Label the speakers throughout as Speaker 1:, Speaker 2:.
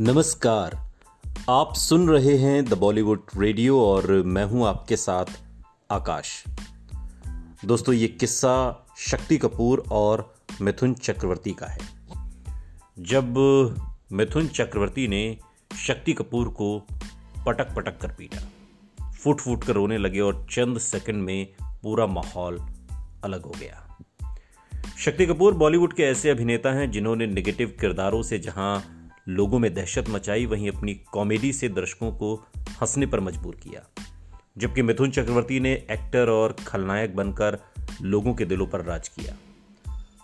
Speaker 1: नमस्कार। आप सुन रहे हैं द बॉलीवुड रेडियो और मैं हूँ आपके साथ आकाश। दोस्तों, ये किस्सा शक्ति कपूर और मिथुन चक्रवर्ती का है। जब मिथुन चक्रवर्ती ने शक्ति कपूर को पटक पटक कर पीटा फुट फुट कर रोने लगे और चंद सेकंड में पूरा माहौल अलग हो गया। शक्ति कपूर बॉलीवुड के ऐसे अभिनेता हैं जिन्होंने नेगेटिव किरदारों से जहाँ लोगों में दहशत मचाई, वहीं अपनी कॉमेडी से दर्शकों को हंसने पर मजबूर किया। जबकि मिथुन चक्रवर्ती ने एक्टर और खलनायक बनकर लोगों के दिलों पर राज किया।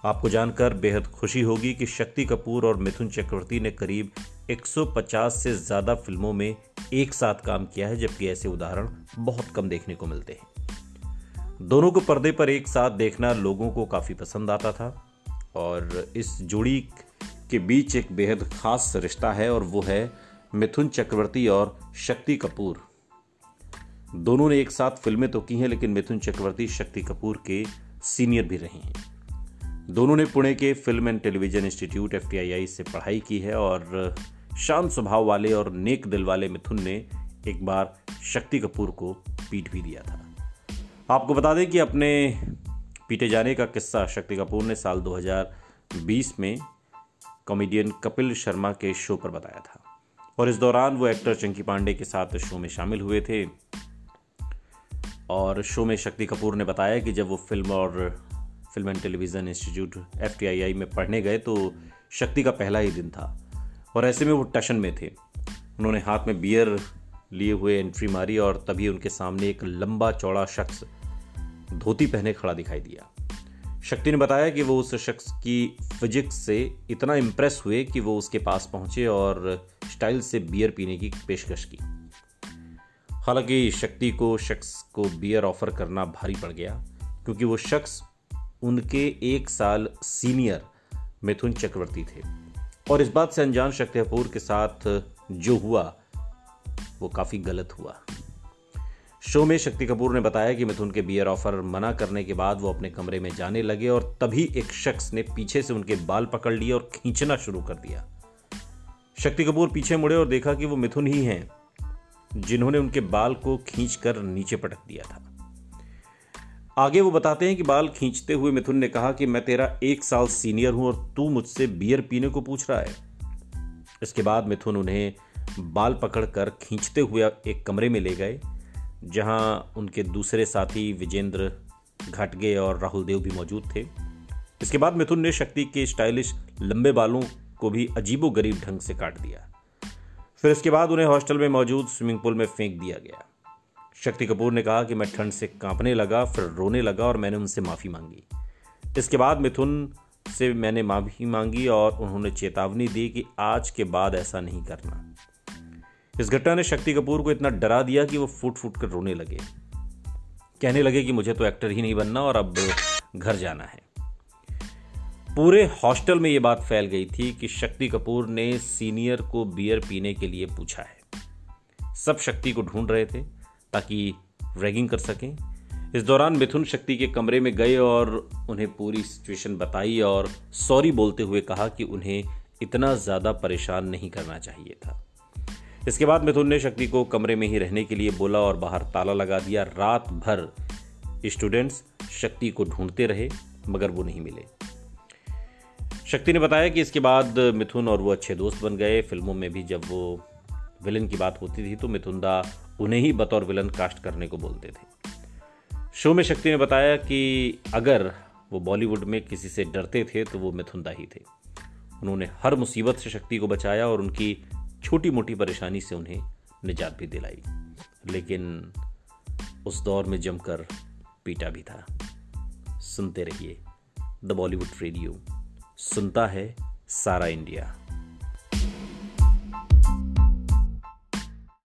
Speaker 1: आपको जानकर बेहद खुशी होगी कि शक्ति कपूर और मिथुन चक्रवर्ती ने करीब 150 से ज़्यादा फ़िल्मों में एक साथ काम किया है, जबकि ऐसे उदाहरण बहुत कम देखने को मिलते हैं। दोनों को पर्दे पर एक साथ देखना लोगों को काफ़ी पसंद आता था, और इस जोड़ी के बीच एक बेहद खास रिश्ता है और वो है मिथुन चक्रवर्ती और शक्ति कपूर। दोनों ने एक साथ फ़िल्में तो की हैं, लेकिन मिथुन चक्रवर्ती, शक्ति कपूर के सीनियर भी रहे हैं। दोनों ने पुणे के film and television institute FTII से पढ़ाई की है और शांत स्वभाव वाले और नेक दिल वाले मिथुन ने एक बार शक्ति कपूर को पीट भी दिया था। आपको बता दें कि अपने पीटे जाने का किस्सा शक्ति कपूर ने साल 2020 में कॉमेडियन कपिल शर्मा के शो पर बताया था। और इस दौरान वो एक्टर चंकी पांडे के साथ शो में शामिल हुए थे। और शो में शक्ति कपूर ने बताया कि जब वो फ़िल्म और film and television institute FTII में पढ़ने गए तो शक्ति का पहला ही दिन था। और ऐसे में वो टशन में थे। उन्होंने हाथ में बियर लिए हुए एंट्री मारी और तभी उनके सामने एक लंबा चौड़ा शख्स धोती पहने खड़ा दिखाई दिया। शक्ति ने बताया कि वो उस शख्स की फिजिक्स से इतना इम्प्रेस हुए कि वो उसके पास पहुँचे और स्टाइल से बियर पीने की पेशकश की। हालाँकि शक्ति को, शख्स को बियर ऑफ़र करना भारी पड़ गया, क्योंकि वो शख्स उनके एक साल सीनियर मिथुन चक्रवर्ती थे। और इस बात से अनजान शक्ति कपूर के साथ जो हुआ, वो काफ़ी गलत हुआ। शो में शक्ति कपूर ने बताया कि मिथुन के बियर ऑफ़र मना करने के बाद वो अपने कमरे में जाने लगे और तभी एक शख्स ने पीछे से उनके बाल पकड़ लिए और खींचना शुरू कर दिया। शक्ति कपूर पीछे मुड़े और देखा कि वो मिथुन ही हैं, जिन्होंने उनके बाल को खींचकर नीचे पटक दिया था। आगे वो बताते हैं कि बाल खींचते हुए मिथुन ने कहा कि मैं तेरा एक साल सीनियर हूँ और तू मुझसे बियर पीने को पूछ रहा है। इसके बाद मिथुन उन्हें बाल पकड़कर खींचते हुए एक कमरे में ले गए। जहाँ उनके दूसरे साथी विजेंद्र घाटगे और राहुल देव भी मौजूद थे। इसके बाद मिथुन ने शक्ति के स्टाइलिश लंबे बालों को भी अजीबो गरीब ढंग से काट दिया। फिर इसके बाद उन्हें हॉस्टल में मौजूद स्विमिंग पूल में फेंक दिया गया। शक्ति कपूर ने कहा कि मैं ठंड से कांपने लगा, फिर रोने लगा और मैंने उनसे माफ़ी मांगी। इसके बाद मिथुन से मैंने माफ़ी मांगी और उन्होंने चेतावनी दी कि आज के बाद ऐसा नहीं करना। इस घटना ने शक्ति कपूर को इतना डरा दिया कि वो फूट फूट कर रोने लगे। कहने लगे कि मुझे तो एक्टर ही नहीं बनना और अब घर जाना है। पूरे हॉस्टल में ये बात फैल गई थी कि शक्ति कपूर ने सीनियर को बियर पीने के लिए पूछा है। सब शक्ति को ढूंढ रहे थे ताकि रैगिंग कर सकें। इस दौरान मिथुन शक्ति के कमरे में गए और उन्हें पूरी सिचुएशन बताई और सॉरी बोलते हुए कहा कि उन्हें इतना ज़्यादा परेशान नहीं करना चाहिए था। इसके बाद मिथुन ने शक्ति को कमरे में ही रहने के लिए बोला और बाहर ताला लगा दिया। रात भर स्टूडेंट्स शक्ति को ढूंढते रहे, मगर वो नहीं मिले। शक्ति ने बताया कि इसके बाद मिथुन और वो अच्छे दोस्त बन गए। फ़िल्मों में भी जब वो विलन की बात होती थी तो मिथुन दा उन्हें ही बतौर विलन कास्ट करने को बोलते थे। शो में शक्ति ने बताया कि अगर वो बॉलीवुड में किसी से डरते थे तो वो मिथुन दा ही थे। उन्होंने हर मुसीबत से शक्ति को बचाया और उनकी छोटी मोटी परेशानी से उन्हें निजात भी दिलाई। लेकिन उस दौर में जमकर पीटा भी था। सुनते रहिए द बॉलीवुड रेडियो। सुनता है सारा इंडिया।